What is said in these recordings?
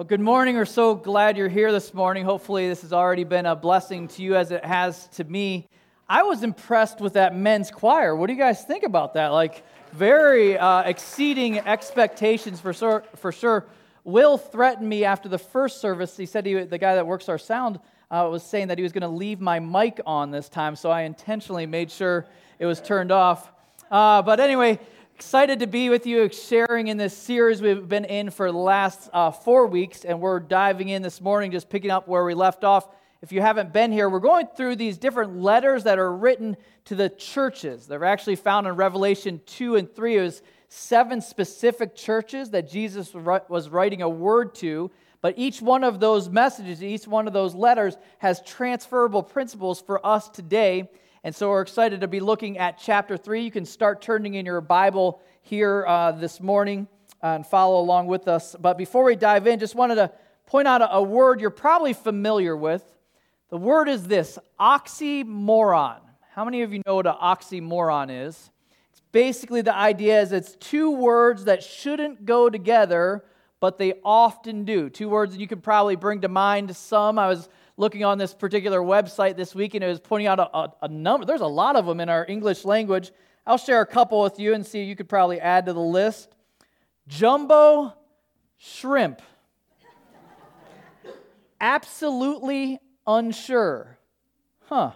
Well, good morning. We're so glad you're here this morning. Hopefully, this has already been a blessing to you as it has to me. I was impressed with that men's choir. What do you guys think about that? Like, very uh, exceeding expectations for sure, for sure. Will threatened me after the first service. He said he, the guy that works our sound uh, was saying that he was going to leave my mic on this time, so I intentionally made sure it was turned off. Uh, but anyway, Excited to be with you, sharing in this series we've been in for the last uh, four weeks, and we're diving in this morning, just picking up where we left off. If you haven't been here, we're going through these different letters that are written to the churches. They're actually found in Revelation 2 and 3. It was seven specific churches that Jesus was writing a word to, but each one of those messages, each one of those letters has transferable principles for us today and so we're excited to be looking at chapter 3. You can start turning in your Bible here uh, this morning and follow along with us. But before we dive in, just wanted to point out a, a word you're probably familiar with. The word is this oxymoron. How many of you know what an oxymoron is? It's basically the idea is it's two words that shouldn't go together, but they often do. Two words that you could probably bring to mind some. I was looking on this particular website this week and it was pointing out a, a, a, number. There's a lot of them in our English language. I'll share a couple with you and see you could probably add to the list. Jumbo shrimp. Absolutely unsure. Huh.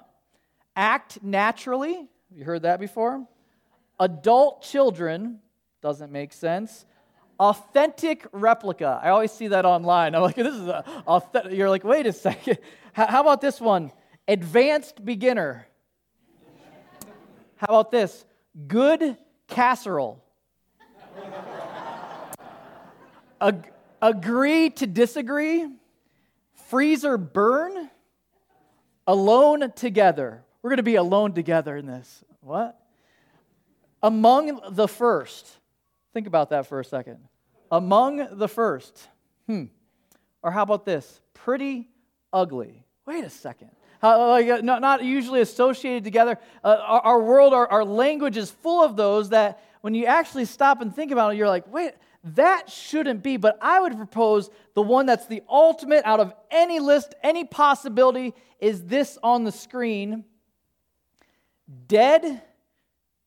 Act naturally. Have you heard that before? Adult children. Doesn't make sense authentic replica. I always see that online. I'm like, this is a authentic. You're like, wait a second. How about this one? Advanced beginner. How about this? Good casserole. Ag- agree to disagree. Freezer burn. Alone together. We're going to be alone together in this. What? Among the first. Think about that for a second. Among the first. Hmm. Or how about this? Pretty ugly. Wait a second. How, like, uh, not, not usually associated together. Uh, our, our, world, our, our language is full of those that when you actually stop and think about it, you're like, wait, that shouldn't be. But I would propose the one that's the ultimate out of any list, any possibility, is this on the screen dead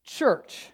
church.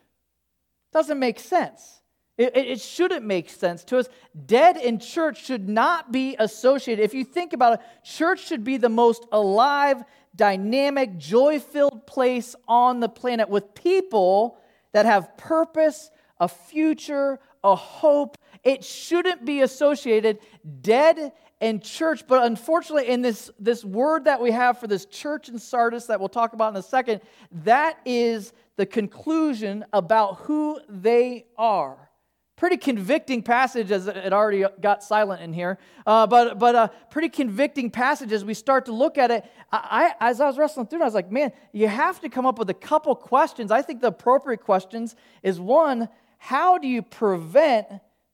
Doesn't make sense. It, it, shouldn't make sense to us. Dead and church should not be associated. If you think about it, church should be the most alive, dynamic, joy filled place on the planet with people that have purpose, a future, a hope. It shouldn't be associated dead and church. But unfortunately, in this, this word that we have for this church in Sardis that we'll talk about in a second, that is the conclusion about who they are. Pretty convicting passage as it already got silent in here, uh, but, but a pretty convicting passage as we start to look at it. I, I, as I was wrestling through it, I was like, man, you have to come up with a couple questions. I think the appropriate questions is one, how do you prevent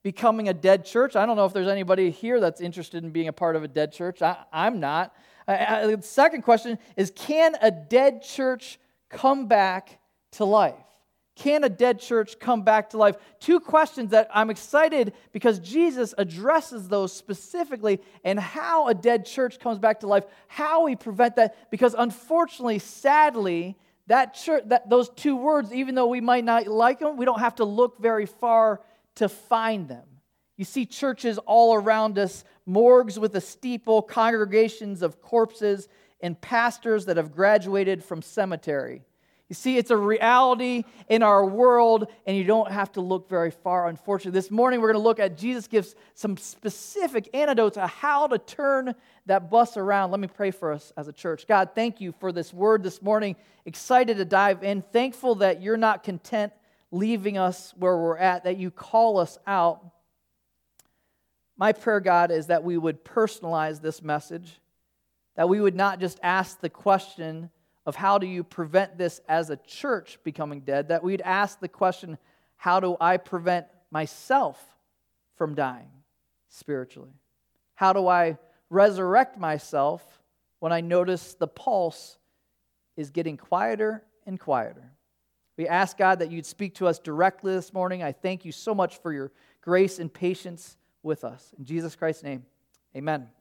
becoming a dead church? I don't know if there's anybody here that's interested in being a part of a dead church. I, am not. Uh, the second question is, can a dead church come back to life? Can a dead church come back to life? Two questions that I'm excited because Jesus addresses those specifically and how a dead church comes back to life, how we prevent that. Because unfortunately, sadly, that church, that, those two words, even though we might not like them, we don't have to look very far to find them. You see churches all around us, morgues with a steeple, congregations of corpses, and pastors that have graduated from cemetery. You see, it's a reality in our world, and you don't have to look very far, unfortunately. This morning, we're going to look at Jesus gives some specific antidotes on how to turn that bus around. Let me pray for us as a church. God, thank you for this word this morning. Excited to dive in. Thankful that you're not content leaving us where we're at, that you call us out. My prayer, God, is that we would personalize this message, that we would not just ask the question, of how do you prevent this as a church becoming dead, that we'd ask the question, how do I prevent myself from dying spiritually? How do I resurrect myself when I notice the pulse is getting quieter and quieter? We ask God that you'd speak to us directly this morning. I thank you so much for your grace and patience with us. In Jesus Christ's name, Amen.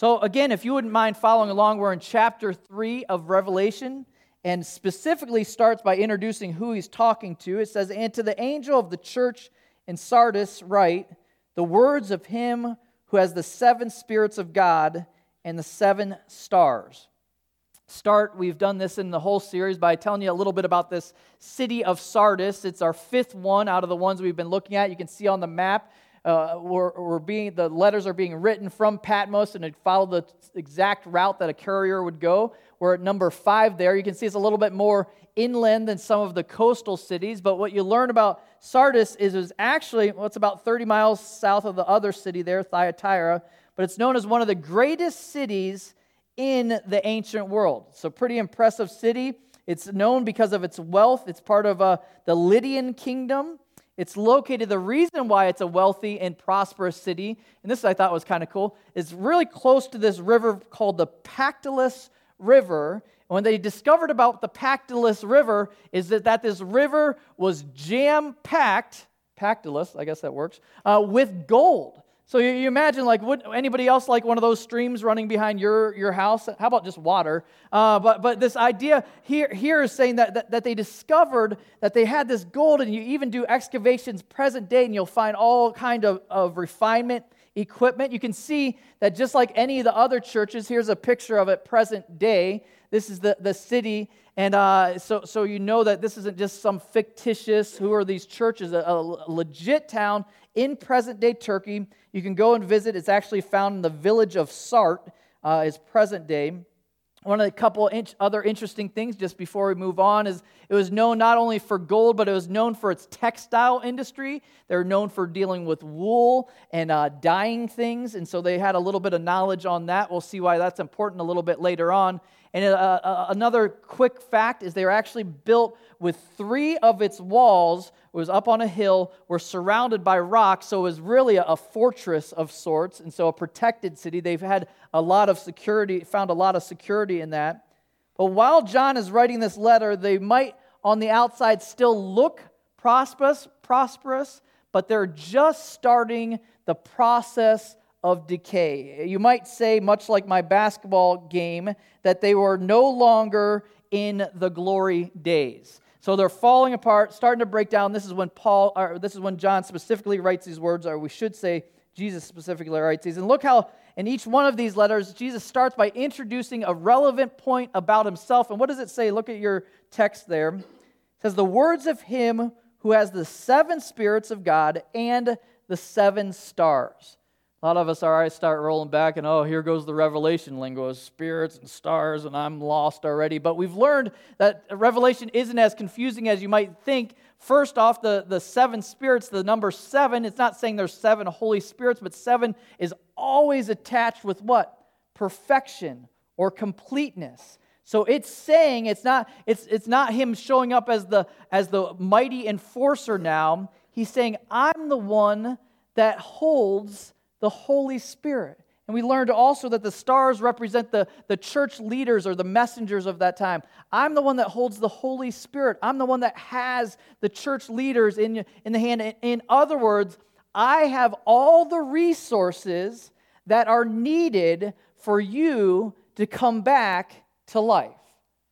So, again, if you wouldn't mind following along, we're in chapter 3 of Revelation and specifically starts by introducing who he's talking to. It says, And to the angel of the church in Sardis, write the words of him who has the seven spirits of God and the seven stars. Start, we've done this in the whole series by telling you a little bit about this city of Sardis. It's our fifth one out of the ones we've been looking at. You can see on the map uh, we're, we're being, the letters are being written from Patmos and it followed the exact route that a courier would go. We're at number five there. You can see it's a little bit more inland than some of the coastal cities. But what you learn about Sardis is it's actually, well, it's about 30 miles south of the other city there, Thyatira. But it's known as one of the greatest cities in the ancient world. So, pretty impressive city. It's known because of its wealth. It's part of uh, the Lydian kingdom. It's located, the reason why it's a wealthy and prosperous city, and this I thought was kind of cool, is really close to this river called the Pactolus River. And when they discovered about the Pactolus River, is that, that this river was jam packed, Pactolus, I guess that works, uh, with gold. So you, you, imagine, like, would anybody else like one of those streams running behind your, your house? How about just water? Uh, but, but this idea here, here is saying that, that, that they discovered that they had this gold, and you even do excavations present day, and you'll find all kind of, of refinement equipment. You can see that just like any of the other churches, here's a picture of it present day. This is the, the city. And uh, so, so you know that this isn't just some fictitious, who are these churches, a, a legit town in present day Turkey you can go and visit. It's actually found in the village of Sart, uh, is present day. One of the couple inch, other interesting things, just before we move on, is it was known not only for gold, but it was known for its textile industry. They're known for dealing with wool and uh, dyeing things, and so they had a little bit of knowledge on that. We'll see why that's important a little bit later on. And uh, uh, another quick fact is they were actually built with three of its walls it was up on a hill, were surrounded by rocks, so it was really a, a fortress of sorts, and so a protected city. They've had a lot of security, found a lot of security in that. But while John is writing this letter, they might on the outside still look prosperous, prosperous, but they're just starting the process of decay. You might say, much like my basketball game, that they were no longer in the glory days. So they're falling apart, starting to break down. This is when Paul, or this is when John specifically writes these words, or we should say Jesus specifically writes these. And look how in each one of these letters, Jesus starts by introducing a relevant point about himself. And what does it say? Look at your text there. It says, The words of him who has the seven spirits of God and the seven stars. A lot of us are, eyes start rolling back and, oh, here goes the revelation lingo spirits and stars, and I'm lost already. But we've learned that revelation isn't as confusing as you might think. First off, the, the seven spirits, the number seven, it's not saying there's seven Holy Spirits, but seven is always attached with what? Perfection or completeness. So it's saying it's not, it's, it's not him showing up as the, as the mighty enforcer now. He's saying, I'm the one that holds the Holy Spirit. And we learned also that the stars represent the, the church leaders or the messengers of that time. I'm the one that holds the Holy Spirit. I'm the one that has the church leaders in, in the hand. In other words, I have all the resources that are needed for you to come back to life.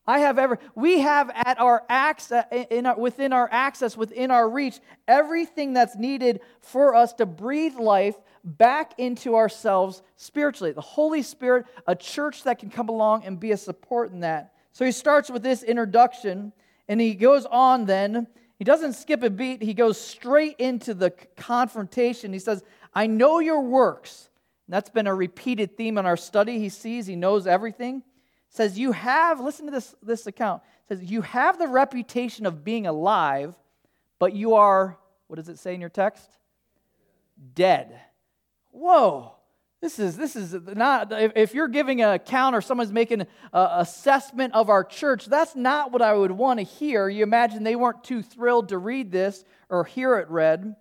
I have ever, we have at our access, uh, in our, within our access, within our reach, everything that's needed for us to breathe life back into ourselves spiritually. The Holy Spirit, a church that can come along and be a support in that. So he starts with this introduction and he goes on then. He doesn't skip a beat, he goes straight into the confrontation. He says, I know your works. And that's been a repeated theme in our study. He sees, he knows everything. Says, You have, listen to this, this account. Says, You have the reputation of being alive, but you are, what does it say in your text? Dead whoa this is this is not if you're giving an account or someone's making an assessment of our church that's not what i would want to hear you imagine they weren't too thrilled to read this or hear it read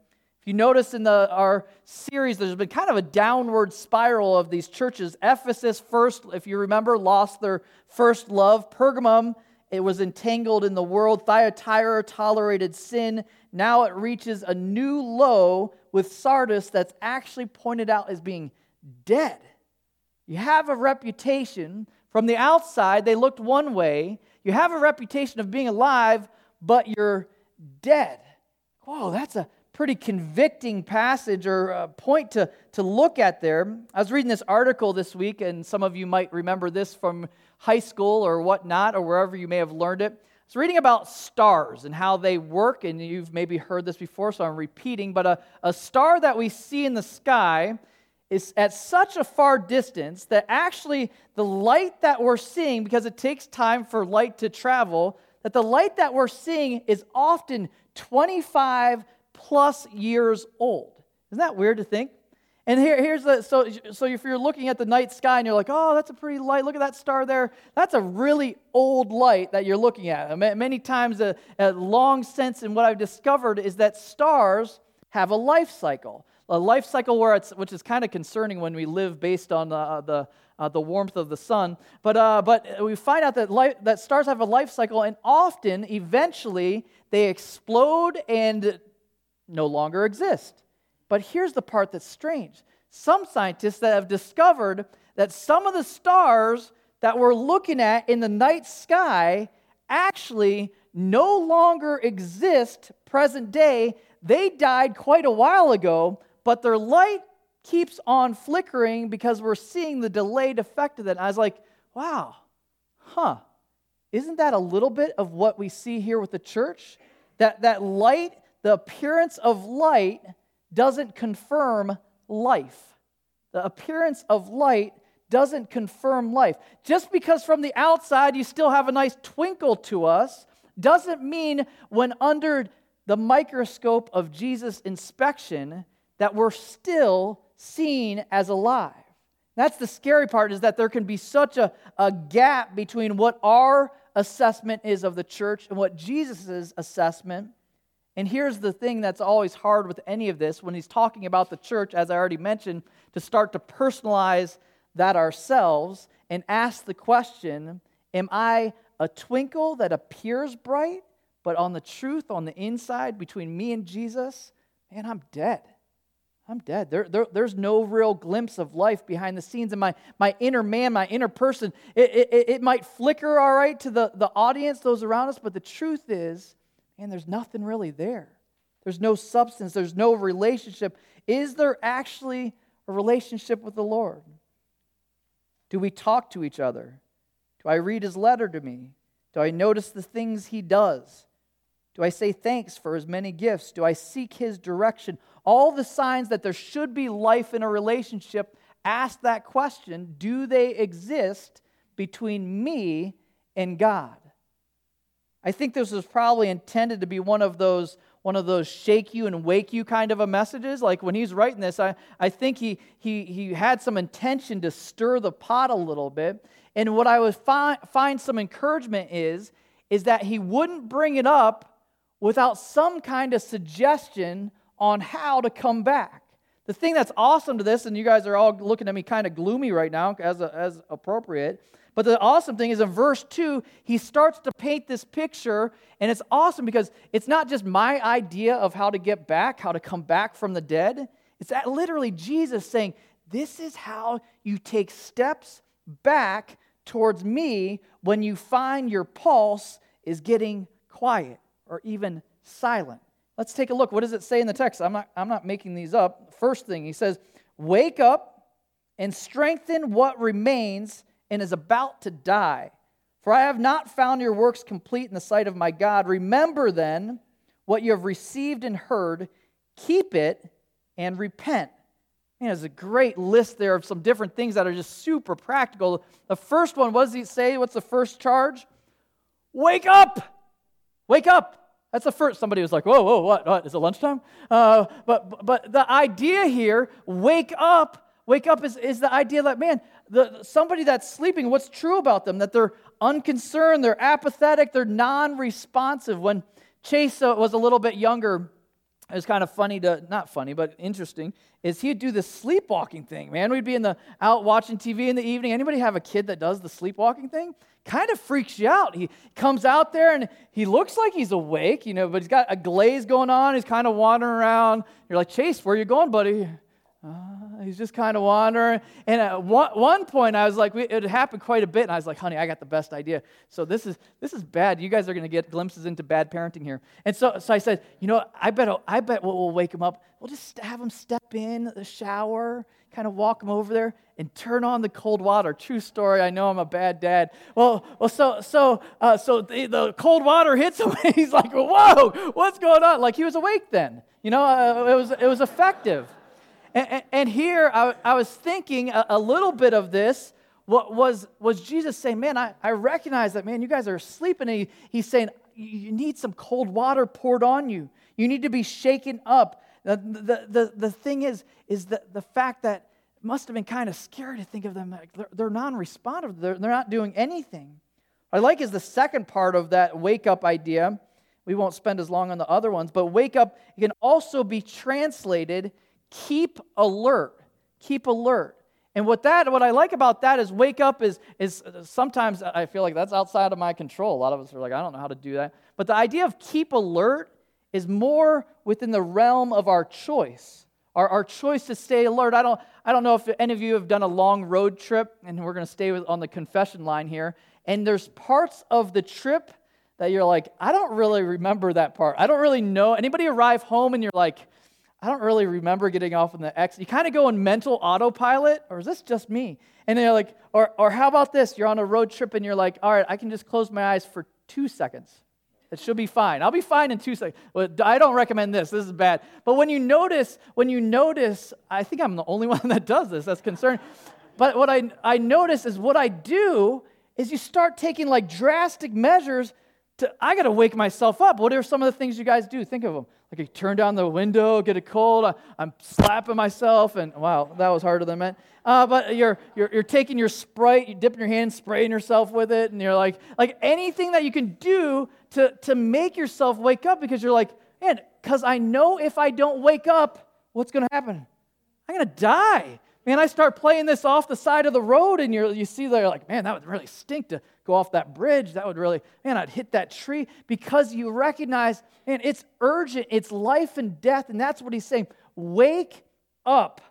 you notice in the, our series there's been kind of a downward spiral of these churches ephesus first if you remember lost their first love pergamum it was entangled in the world thyatira tolerated sin now it reaches a new low with Sardis that's actually pointed out as being dead. You have a reputation. From the outside, they looked one way. You have a reputation of being alive, but you're dead. Whoa, that's a pretty convicting passage or point to, to look at there. I was reading this article this week, and some of you might remember this from high school or whatnot, or wherever you may have learned it. It's reading about stars and how they work, and you've maybe heard this before, so I'm repeating. But a, a star that we see in the sky is at such a far distance that actually the light that we're seeing, because it takes time for light to travel, that the light that we're seeing is often 25 plus years old. Isn't that weird to think? And here, here's the so, so if you're looking at the night sky and you're like, oh, that's a pretty light, look at that star there. That's a really old light that you're looking at. Many times, a, a long sense and what I've discovered is that stars have a life cycle. A life cycle where it's, which is kind of concerning when we live based on the, the, uh, the warmth of the sun. But, uh, but we find out that, life, that stars have a life cycle, and often, eventually, they explode and no longer exist. But here's the part that's strange. Some scientists that have discovered that some of the stars that we're looking at in the night sky actually no longer exist present day. They died quite a while ago, but their light keeps on flickering because we're seeing the delayed effect of that. And I was like, wow, huh. Isn't that a little bit of what we see here with the church? That, that light the appearance of light doesn't confirm life. The appearance of light doesn't confirm life. Just because from the outside you still have a nice twinkle to us doesn't mean when under the microscope of Jesus' inspection that we're still seen as alive. That's the scary part is that there can be such a, a gap between what our assessment is of the church and what Jesus' assessment and here's the thing that's always hard with any of this when he's talking about the church, as I already mentioned, to start to personalize that ourselves and ask the question Am I a twinkle that appears bright, but on the truth, on the inside, between me and Jesus, man, I'm dead. I'm dead. There, there, there's no real glimpse of life behind the scenes. And my, my inner man, my inner person, it, it, it might flicker all right to the, the audience, those around us, but the truth is, and there's nothing really there. There's no substance, there's no relationship. Is there actually a relationship with the Lord? Do we talk to each other? Do I read his letter to me? Do I notice the things he does? Do I say thanks for his many gifts? Do I seek his direction? All the signs that there should be life in a relationship, ask that question do they exist between me and God? I think this was probably intended to be one of those one of those shake you and wake you kind of a messages. Like when he's writing this, I, I think he, he, he had some intention to stir the pot a little bit. And what I would find, find some encouragement is, is that he wouldn't bring it up without some kind of suggestion on how to come back. The thing that's awesome to this, and you guys are all looking at me kind of gloomy right now, as, a, as appropriate, but the awesome thing is in verse 2, he starts to paint this picture, and it's awesome because it's not just my idea of how to get back, how to come back from the dead. It's literally Jesus saying, This is how you take steps back towards me when you find your pulse is getting quiet or even silent. Let's take a look. What does it say in the text? I'm not, I'm not making these up. First thing, he says, Wake up and strengthen what remains and is about to die. For I have not found your works complete in the sight of my God. Remember then what you have received and heard, keep it and repent. Man, there's a great list there of some different things that are just super practical. The first one, what does he say? What's the first charge? Wake up! Wake up! That's the first. Somebody was like, whoa, whoa, what? what? Is it lunchtime? Uh, but, but the idea here, wake up, wake up is, is the idea that, man, the, somebody that's sleeping, what's true about them? That they're unconcerned, they're apathetic, they're non responsive. When Chase uh, was a little bit younger, it was kind of funny to, not funny, but interesting, is he'd do the sleepwalking thing, man. We'd be in the out watching TV in the evening. Anybody have a kid that does the sleepwalking thing? Kind of freaks you out. He comes out there and he looks like he's awake, you know, but he's got a glaze going on. He's kind of wandering around. You're like, Chase, where you going, buddy? Uh, he's just kind of wandering. And at one, one point, I was like, we, it happened quite a bit. And I was like, honey, I got the best idea. So this is, this is bad. You guys are going to get glimpses into bad parenting here. And so, so I said, you know, I bet, I bet we'll, we'll wake him up. We'll just have him step in the shower, kind of walk him over there and turn on the cold water. True story. I know I'm a bad dad. Well, well so, so, uh, so the, the, cold water hits him. He's like, whoa, what's going on? Like he was awake then. You know, uh, it, was, it was effective. And, and here I, I, was thinking a, a, little bit of this. What was, was Jesus saying, Man, I, I recognize that, man, you guys are sleeping. And he, he's saying, You need some cold water poured on you. You need to be shaken up. The, the, the, the thing is, is the, the fact that it must have been kind of scary to think of them like they're, they're non responsive, they're, they're not doing anything. What I like is the second part of that wake up idea. We won't spend as long on the other ones, but wake up can also be translated keep alert. Keep alert. And what that, what I like about that is wake up is, is sometimes I feel like that's outside of my control. A lot of us are like, I don't know how to do that. But the idea of keep alert is more within the realm of our choice. Our, our choice to stay alert. I don't, I don't know if any of you have done a long road trip, and we're going to stay with, on the confession line here. And there's parts of the trip that you're like, I don't really remember that part. I don't really know. Anybody arrive home and you're like, I don't really remember getting off in the X. You kind of go in mental autopilot, or is this just me? And they're like, or, or how about this? You're on a road trip and you're like, all right, I can just close my eyes for two seconds. It should be fine. I'll be fine in two seconds. I don't recommend this. This is bad. But when you notice, when you notice, I think I'm the only one that does this. That's concerned. But what I, I notice is what I do is you start taking like drastic measures to, I got to wake myself up. What are some of the things you guys do? Think of them. Like you turn down the window, get a cold. I, am slapping myself, and wow, that was harder than meant. Uh, but you're, you're, you're taking your Sprite, you dipping your hand, spraying yourself with it, and you're like, like anything that you can do to, to make yourself wake up because you're like, man, because I know if I don't wake up, what's going to happen? I'm going to die. Man, I start playing this off the side of the road, and you're, you see there, like, man, that would really stink to go off that bridge. That would really, man, I'd hit that tree because you recognize, man, it's urgent, it's life and death. And that's what he's saying. Wake up.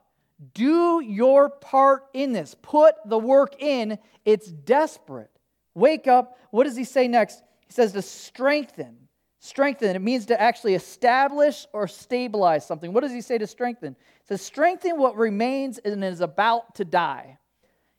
Do your part in this. Put the work in. It's desperate. Wake up. What does he say next? He says to strengthen. Strengthen. It means to actually establish or stabilize something. What does he say to strengthen? Says, Strengthen what remains and is about to die.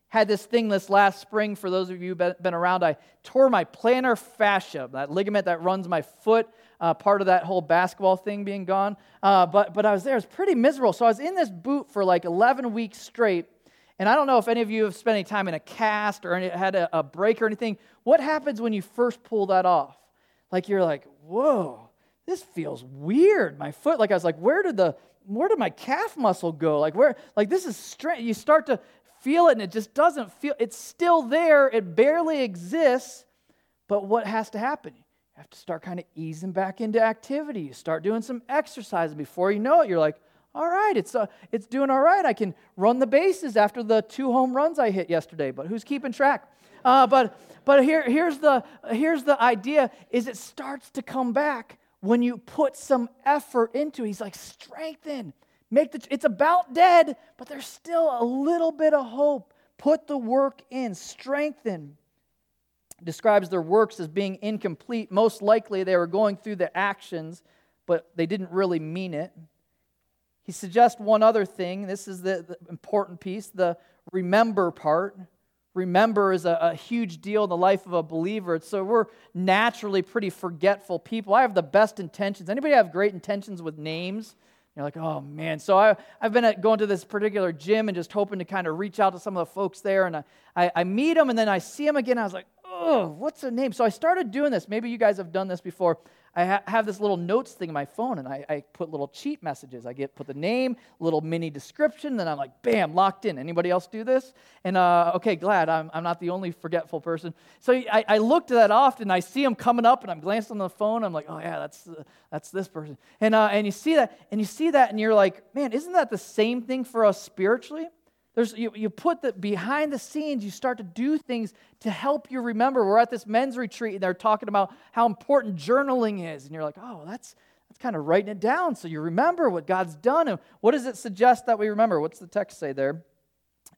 Had this thing this last spring, for those of you who've been around, I tore my plantar fascia, that ligament that runs my foot, uh, part of that whole basketball thing being gone. Uh, but, but I was there, it was pretty miserable. So I was in this boot for like 11 weeks straight. And I don't know if any of you have spent any time in a cast or any, had a, a break or anything. What happens when you first pull that off? Like you're like, whoa, this feels weird. My foot, like I was like, where did the where did my calf muscle go? Like where, like this is strange. You start to feel it and it just doesn't feel, it's still there. It barely exists. But what has to happen? You have to start kind of easing back into activity. You start doing some exercise. Before you know it, you're like, all right, it's, uh, it's doing all right. I can run the bases after the two home runs I hit yesterday. But who's keeping track? Uh, but but here, here's, the, here's the idea is it starts to come back when you put some effort into it. He's like, strengthen. Make the, it's about dead, but there's still a little bit of hope. Put the work in, strengthen. Describes their works as being incomplete. Most likely they were going through the actions, but they didn't really mean it. He suggests one other thing. This is the, the important piece the remember part remember is a, a, huge deal in the life of a believer. So we're naturally pretty forgetful people. I have the best intentions. Anybody have great intentions with names? You're like, oh man. So I, I've been at, going to this particular gym and just hoping to kind of reach out to some of the folks there. And I, I, I meet them and then I see them again. I was like, oh, what's the name? So I started doing this. Maybe you guys have done this before. I ha- have this little notes thing in my phone, and I, I, put little cheat messages. I get put the name, little mini description, then I'm like, bam, locked in. Anybody else do this? And uh, okay, glad I'm, I'm not the only forgetful person. So I, I look to that often. I see them coming up, and I'm glancing on the phone. I'm like, oh yeah, that's uh, that's this person. And uh, and you see that, and you see that, and you're like, man, isn't that the same thing for us spiritually? There's, you, you put the behind the scenes, you start to do things to help you remember. We're at this men's retreat and they're talking about how important journaling is. And you're like, oh, that's, That's kind of writing it down so you remember what God's done. And what does it suggest that we remember? What's the text say there?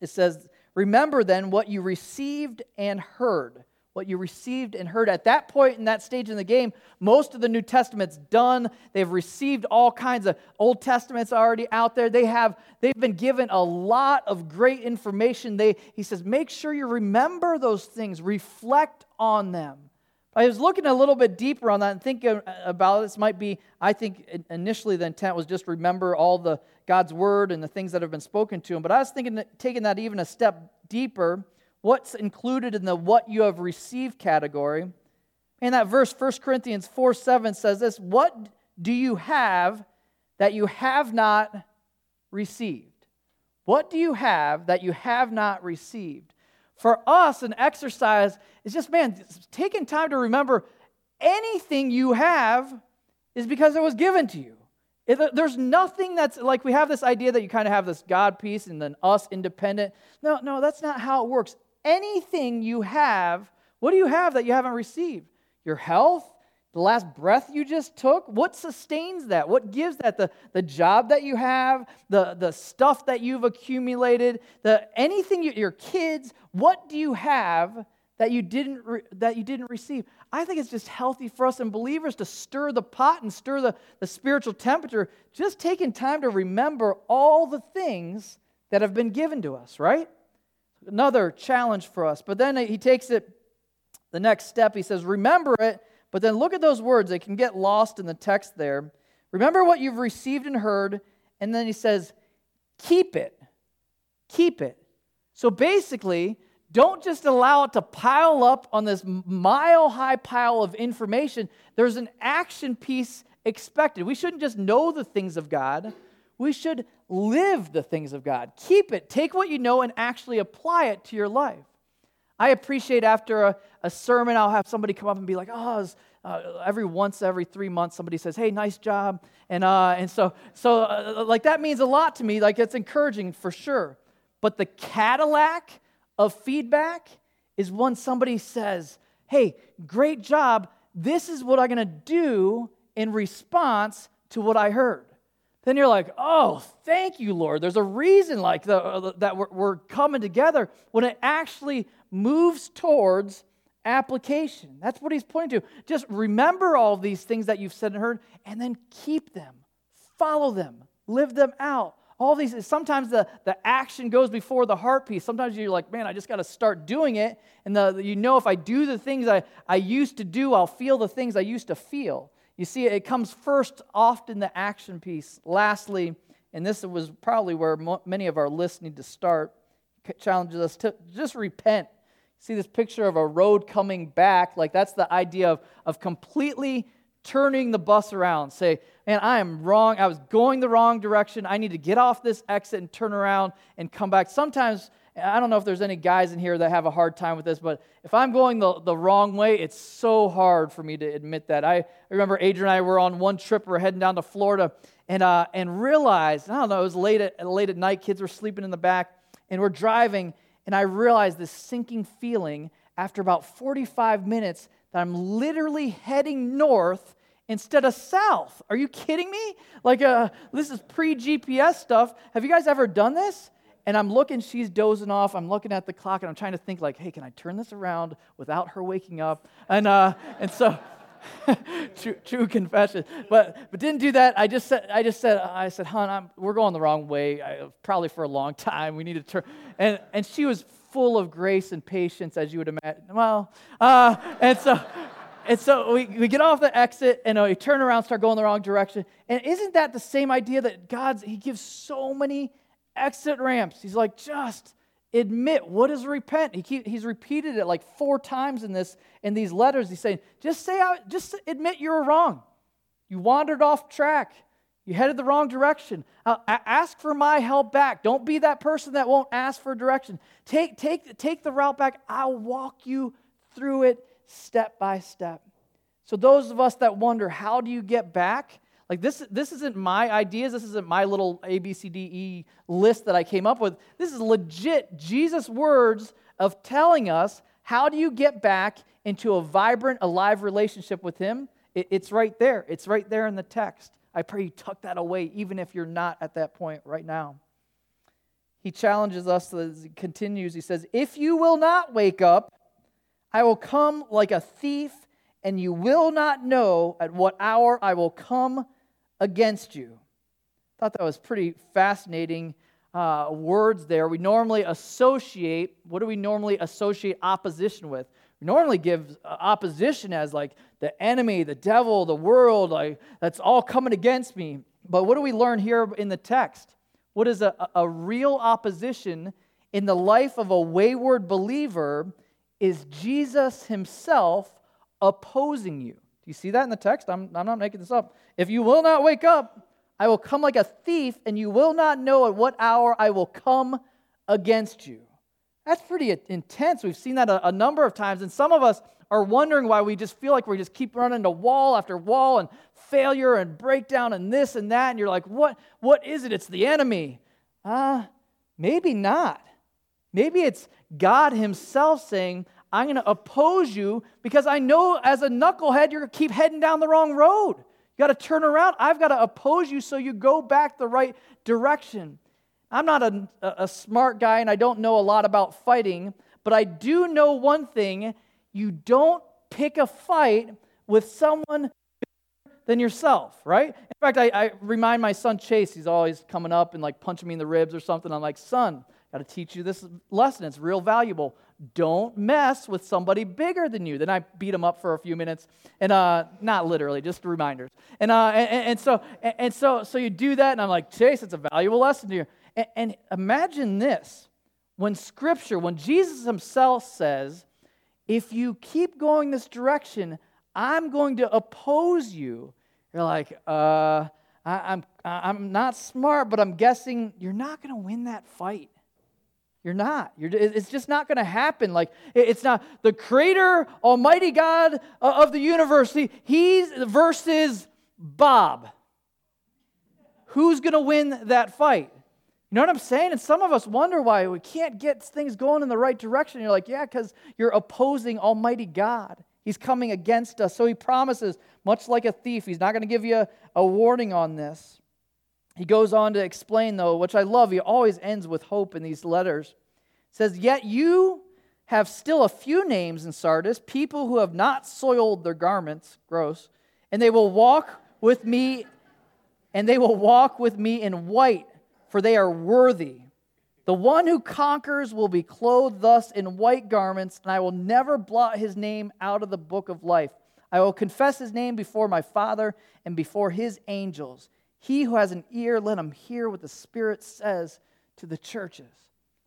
It says, Remember then what you received and heard what you received and heard. At that point in that stage in the game, most of the New Testament's done. They've received all kinds of Old Testaments already out there. They have they've been given a lot of great information. They he says, make sure you remember those things, reflect on them. I was looking a little bit deeper on that and thinking about this might be, I think initially the intent was just remember all the God's word and the things that have been spoken to him. But I was thinking taking that even a step deeper what's included in the what you have received category. And that verse, 1 Corinthians 4 7 says this What do you have that you have not received? What do you have that you have not received? For us, an exercise is just, man, taking time to remember anything you have is because it was given to you. There's nothing that's like we have this idea that you kind of have this God piece and then us independent. No, no, that's not how it works anything you have, what do you have that you haven't received? Your health? The last breath you just took? What sustains that? What gives that? The, the job that you have, the, the stuff that you've accumulated, the anything you, your kids, what do you have that you didn't re, that you didn't receive? I think it's just healthy for us and believers to stir the pot and stir the, the spiritual temperature, just taking time to remember all the things that have been given to us, right? Another challenge for us. But then he takes it the next step. He says, Remember it, but then look at those words. They can get lost in the text there. Remember what you've received and heard. And then he says, Keep it. Keep it. So basically, don't just allow it to pile up on this mile high pile of information. There's an action piece expected. We shouldn't just know the things of God, we should live the things of God. Keep it. Take what you know and actually apply it to your life. I appreciate after a, a sermon, I'll have somebody come up and be like, oh, uh, every once every three months, somebody says, hey, nice job. And, uh, and so, so uh, like that means a lot to me. Like it's encouraging for sure. But the Cadillac of feedback is when somebody says, hey, great job. This is what I'm going to do in response to what I heard then you're like, oh, thank you, Lord. There's a reason like the, uh, that we're, we're coming together when it actually moves towards application. That's what he's pointing to. Just remember all these things that you've said and heard, and then keep them, follow them, live them out. All these, sometimes the, the action goes before the heart piece. Sometimes you're like, man, I just got to start doing it. And the, you know, if I do the things I, I used to do, I'll feel the things I used to feel. You see, it comes first, often the action piece. Lastly, and this was probably where many of our lists need to start, challenges us to just repent. See this picture of a road coming back, like that's the idea of, of completely turning the bus around. Say, man, I am wrong. I was going the wrong direction. I need to get off this exit and turn around and come back. Sometimes I don't know if there's any guys in here that have a hard time with this, but if I'm going the, the wrong way, it's so hard for me to admit that. I remember Adrian and I were on one trip, we are heading down to Florida, and, uh, and realized, I don't know, it was late at, late at night, kids were sleeping in the back, and we're driving, and I realized this sinking feeling after about 45 minutes that I'm literally heading north instead of south. Are you kidding me? Like, uh, this is pre GPS stuff. Have you guys ever done this? And I'm looking, she's dozing off. I'm looking at the clock and I'm trying to think, like, hey, can I turn this around without her waking up? And, uh, and so, true, true confession. But, but didn't do that. I just said, I just said, I said, hon, I'm, we're going the wrong way, I, probably for a long time. We need to turn. And, and she was full of grace and patience, as you would imagine. Well, uh, and so, and so we, we get off the exit and we turn around, start going the wrong direction. And isn't that the same idea that God's, He gives so many exit ramps. He's like, just admit what is repent. He keep, he's repeated it like four times in this in these letters. He's saying, just say out, just admit you were wrong. You wandered off track. You headed the wrong direction. Uh, ask for my help back. Don't be that person that won't ask for direction. Take, take, take the route back. I'll walk you through it step by step. So, those of us that wonder, how do you get back? Like this, this isn't my ideas. This isn't my little A, B, C, D, E list that I came up with. This is legit Jesus' words of telling us how do you get back into a vibrant, alive relationship with Him? It, it's right there. It's right there in the text. I pray you tuck that away, even if you're not at that point right now. He challenges us as he continues. He says, If you will not wake up, I will come like a thief, and you will not know at what hour I will come against you. Thought that was pretty fascinating uh, words there. We normally associate, what do we normally associate opposition with? We normally give uh, opposition as like the enemy, the devil, the world, like that's all coming against me. But what do we learn here in the text? What is a, a real opposition in the life of a wayward believer is Jesus himself opposing you. You see that in the text? I'm, I'm not making this up. If you will not wake up, I will come like a thief, and you will not know at what hour I will come against you. That's pretty intense. We've seen that a, a, number of times, and some of us are wondering why we just feel like we just keep running to wall after wall and failure and breakdown and this and that. And you're like, what, what is it? It's the enemy. Uh, maybe not. Maybe it's God Himself saying, I'm going to oppose you because I know as a knucklehead, you're going to keep heading down the wrong road. You got to turn around. I've got to oppose you so you go back the right direction. I'm not a, a smart guy and I don't know a lot about fighting, but I do know one thing you don't pick a fight with someone than yourself, right? In fact, I, I, remind my son Chase, he's always coming up and like punching me in the ribs or something. I'm like, son, got to teach you this lesson. It's real valuable. Don't mess with somebody bigger than you. Then I beat him up for a few minutes, and uh, not literally, just reminders. And, uh, and, and so, and, so, so you do that, and I'm like, Chase, it's a valuable lesson to you. And, and imagine this: when Scripture, when Jesus Himself says, "If you keep going this direction, I'm going to oppose you," you're like, uh. I, I'm, I'm not smart, but I'm guessing you're not going to win that fight. You're not. You're, it's just not going to happen. Like, it's not the creator, almighty God uh, of the universe. He's versus Bob. Who's going to win that fight? You know what I'm saying? And some of us wonder why we can't get things going in the right direction. You're like, yeah, because you're opposing Almighty God. He's coming against us. So he promises, much like a thief, he's not going to give you a warning on this. He goes on to explain, though, which I love. He always ends with hope in these letters. He says, Yet you have still a few names in Sardis, people who have not soiled their garments, gross, and they will walk with me, and they will walk with me in white, for they are worthy. The one who conquers will be clothed thus in white garments, and I will never blot his name out of the book of life. I will confess his name before my Father and before his angels. He who has an ear, let him hear what the Spirit says to the churches.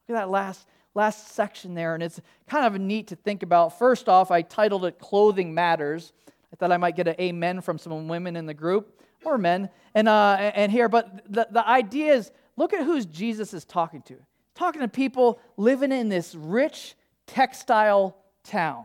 Look at that last, last section there, and it's kind of neat to think about. First off, I titled it Clothing Matters. I thought I might get an amen from some women in the group or men. And, uh, and here, but the, the idea is look at who Jesus is talking to. Talking to people living in this rich textile town.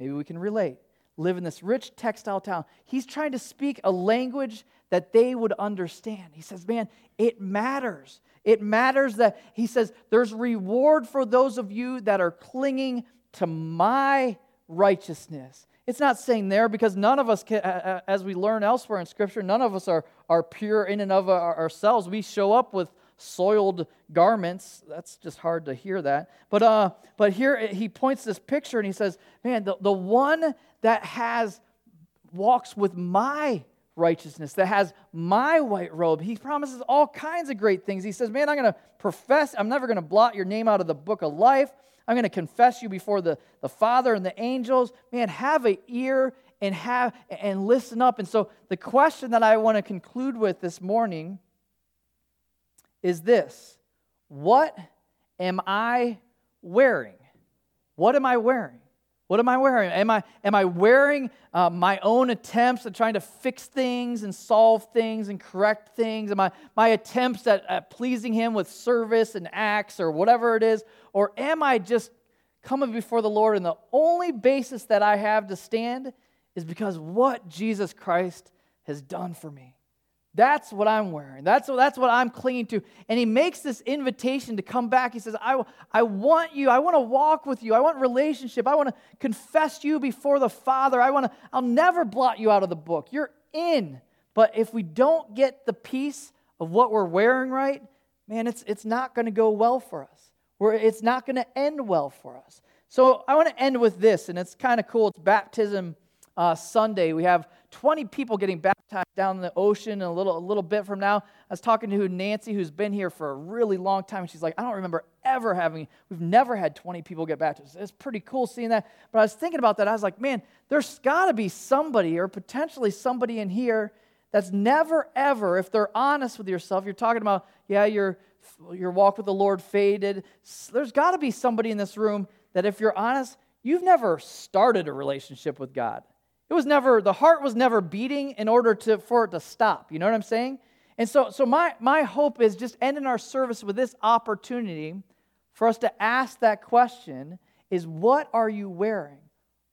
Maybe we can relate. Live in this rich textile town. He's trying to speak a language that they would understand. He says, Man, it matters. It matters that, he says, there's reward for those of you that are clinging to my righteousness. It's not saying there because none of us, can, as we learn elsewhere in Scripture, none of us are, are pure in and of ourselves. We show up with soiled garments. That's just hard to hear that. But, uh, but here he points this picture and he says, Man, the, the one that has walks with my righteousness, that has my white robe. He promises all kinds of great things. He says, Man, I'm going to profess, I'm never going to blot your name out of the book of life. I'm going to confess you before the, the Father and the angels. Man, have an ear and have and listen up. And so the question that I want to conclude with this morning is this What am I wearing? What am I wearing? What am I wearing? Am I, am I wearing uh, my own attempts at trying to fix things and solve things and correct things? Am I my attempts at, at pleasing Him with service and acts or whatever it is? Or am I just coming before the Lord and the only basis that I have to stand is because what Jesus Christ has done for me? That's what I'm wearing. That's, that's what I'm clinging to. And he makes this invitation to come back. He says, I, I want you. I want to walk with you. I want relationship. I want to confess you before the Father. I want to, I'll never blot you out of the book. You're in. But if we don't get the piece of what we're wearing right, man, it's, it's not going to go well for us. We're, it's not going to end well for us. So I want to end with this, and it's kind of cool. It's baptism uh, Sunday. We have 20 people getting baptized down in the ocean a little, a little bit from now. I was talking to Nancy, who's been here for a really long time. And she's like, I don't remember ever having, we've never had 20 people get baptized. It's pretty cool seeing that. But I was thinking about that. I was like, man, there's got to be somebody or potentially somebody in here that's never, ever, if they're honest with yourself, you're talking about, yeah, your, your walk with the Lord faded. There's got to be somebody in this room that, if you're honest, you've never started a relationship with God. It was never, the heart was never beating in order to, for it to stop. You know what I'm saying? And so, so my, my hope is just ending our service with this opportunity for us to ask that question is what are you wearing?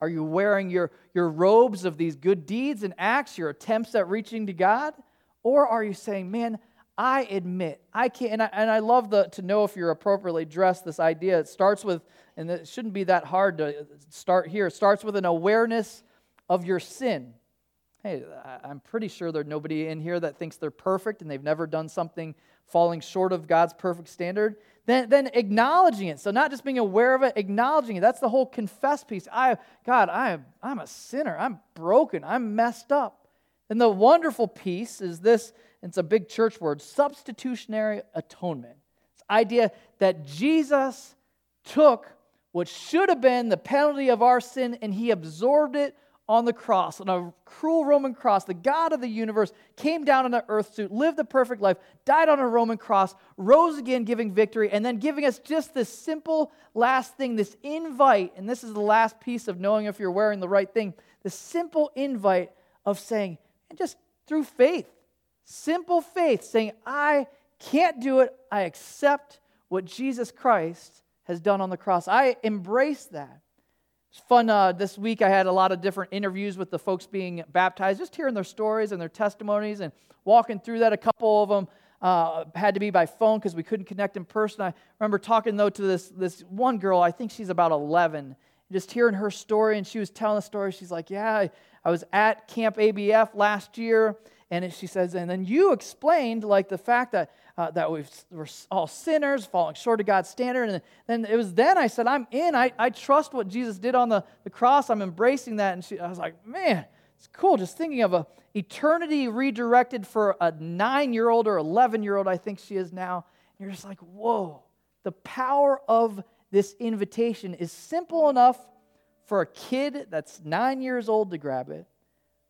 Are you wearing your, your robes of these good deeds and acts, your attempts at reaching to God? Or are you saying, man, I admit, I can't, and I, and I love the, to know if you're appropriately dressed, this idea. It starts with, and it shouldn't be that hard to start here, it starts with an awareness of your sin. Hey, I'm pretty sure there's nobody in here that thinks they're perfect and they've never done something falling short of God's perfect standard. Then, then acknowledging it. So not just being aware of it, acknowledging it. That's the whole confess piece. I, God, I am, I'm a sinner. I'm broken. I'm messed up. And the wonderful piece is this, it's a big church word, substitutionary atonement. It's idea that Jesus took what should have been the penalty of our sin and he absorbed it on the cross, on a cruel Roman cross, the God of the universe came down in an earth suit, lived the perfect life, died on a Roman cross, rose again, giving victory, and then giving us just this simple last thing, this invite. And this is the last piece of knowing if you're wearing the right thing the simple invite of saying, and just through faith, simple faith, saying, I can't do it. I accept what Jesus Christ has done on the cross. I embrace that. It's fun. Uh, this week, I had a lot of different interviews with the folks being baptized, just hearing their stories and their testimonies and walking through that. A couple of them uh, had to be by phone because we couldn't connect in person. I remember talking, though, to this, this one girl, I think she's about 11, just hearing her story, and she was telling the story. She's like, Yeah, I, was at Camp ABF last year, and she says, And then you explained, like, the fact that uh, that we are all sinners, falling short of God's standard. And then it was then I said, I'm in. I, I trust what Jesus did on the, the cross. I'm embracing that. And she, I was like, man, it's cool just thinking of a eternity redirected for a nine year old or 11 year old, I think she is now. And you're just like, whoa, the power of this invitation is simple enough for a kid that's nine years old to grab it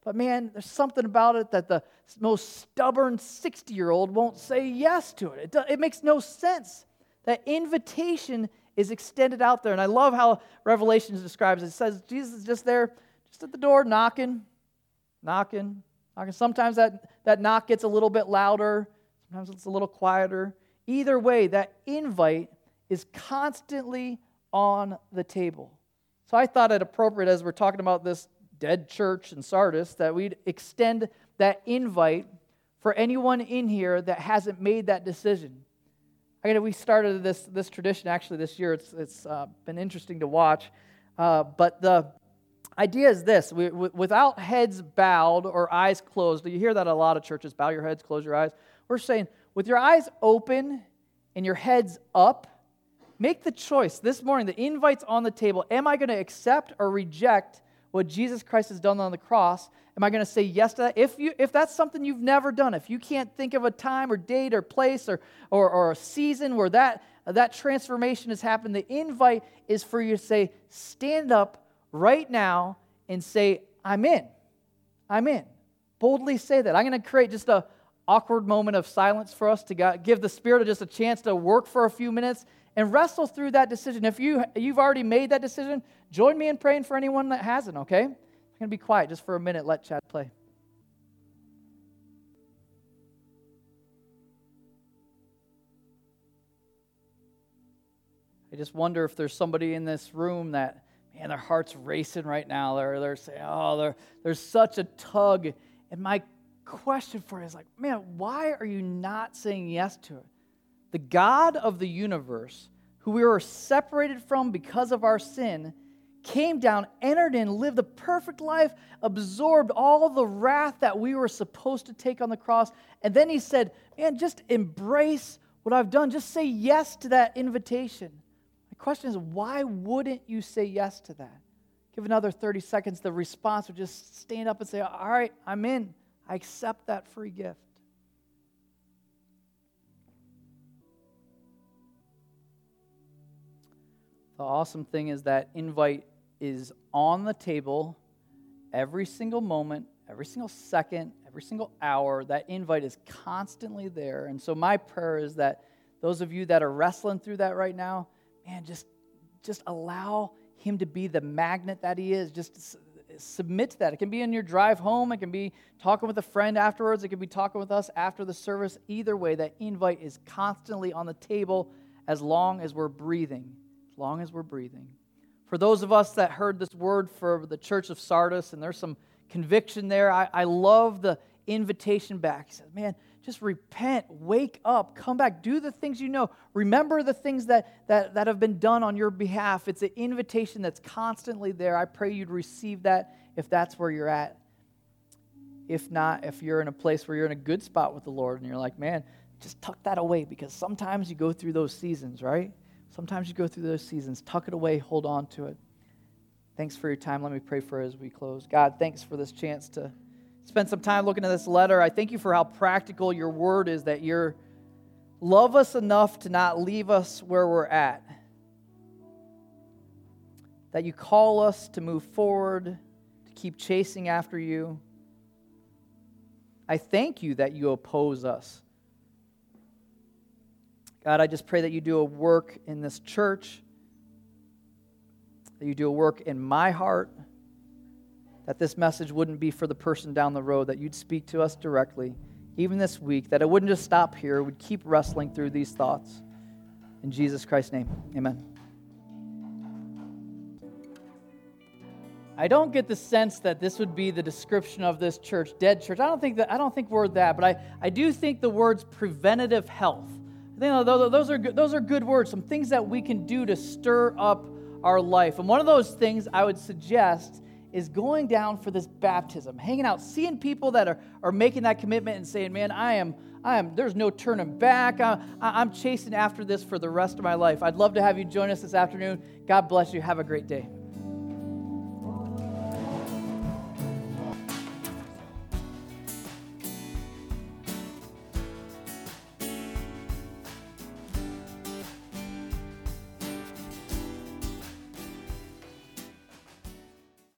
but man, there's something about it that the most stubborn 60 year old won't say yes to it. It, it makes no sense. That invitation is extended out there. And I love how Revelation describes it. It says Jesus is just there, just at the door, knocking, knocking, knocking. Sometimes that, that knock gets a little bit louder, sometimes it's a little quieter. Either way, that invite is constantly on the table. So I thought it appropriate as we're talking about this dead church in Sardis that we'd extend that invite for anyone in here that hasn't made that decision. I we started this, this tradition actually this year. It's, it's uh, been interesting to watch. Uh, but the idea is this we, without heads bowed or eyes closed, you hear that a lot of churches bow your heads, close your eyes. We're saying with your eyes open and your heads up, make the choice this morning. The invite's on the table. Am I going to accept or reject what Jesus Christ has done on the cross, am I going to say yes to that? If, you, if that's something you've never done, if you can't think of a time or date or place or, or, or a season where that, that transformation has happened, the invite is for you to say, stand up right now and say, I'm in. I'm in. Boldly say that. I'm going to create just a awkward moment of silence for us to give the Spirit of just a chance to work for a few minutes and wrestle through that decision. If you, you've already made that decision, join me in praying for anyone that hasn't, okay? I'm going to be quiet just for a minute. Let Chad play. I just wonder if there's somebody in this room that, man, their heart's racing right now. They're, they're saying, oh, there's such a tug. And my question for you is like, man, why are you not saying yes to it? The God of the universe, who we were separated from because of our sin, came down, entered in, lived a perfect life, absorbed all the wrath that we were supposed to take on the cross. And then he said, Man, just embrace what I've done. Just say yes to that invitation. My question is, why wouldn't you say yes to that? Give another 30 seconds. The response would just stand up and say, All right, I'm in. I accept that free gift. The awesome thing is that invite is on the table every single moment, every single second, every single hour. That invite is constantly there. And so my prayer is that those of you that are wrestling through that right now, man, just just allow him to be the magnet that he is. Just submit to that. It can be in your drive home, it can be talking with a friend afterwards, it can be talking with us after the service. Either way, that invite is constantly on the table as long as we're breathing. As long as we're breathing for those of us that heard this word for the church of Sardis, and there's some conviction there, I, I love the invitation back. He says, Man, just repent, wake up, come back, do the things you know. Remember the things that, that, that have been done on your behalf. It's an invitation that's constantly there. I pray you'd receive that if that's where you're at. If not, if you're in a place where you're in a good spot with the Lord and you're like, man, just tuck that away because sometimes you go through those seasons, right? Sometimes you go through those seasons. Tuck it away, hold on to it. Thanks for your time. Let me pray for as we close. God, thanks for this chance to spend some time looking at this letter. I thank you for how practical your word is that you love us enough to not leave us where we're at. That you call us to move forward, to keep chasing after you. I thank you that you oppose us God, I just pray that you do a work in this church, that you do a work in my heart, that this message wouldn't be for the person down the road, that you'd speak to us directly, even this week, that it wouldn't just stop here, we'd keep wrestling through these thoughts. In Jesus Christ's name, amen. I don't get the sense that this would be the description of this church, dead church. I don't think that I don't think we're that, but I, I do think the words preventative health you know, those are good, those are good words, some things that we can do to stir up our life. And one of those things I would suggest is going down for this baptism, hanging out, seeing people that are, are making that commitment and saying, man, I am, I am, there's no turning back. I, I'm chasing after this for the rest of my life. I'd love to have you join us this afternoon. God bless you. Have a great day.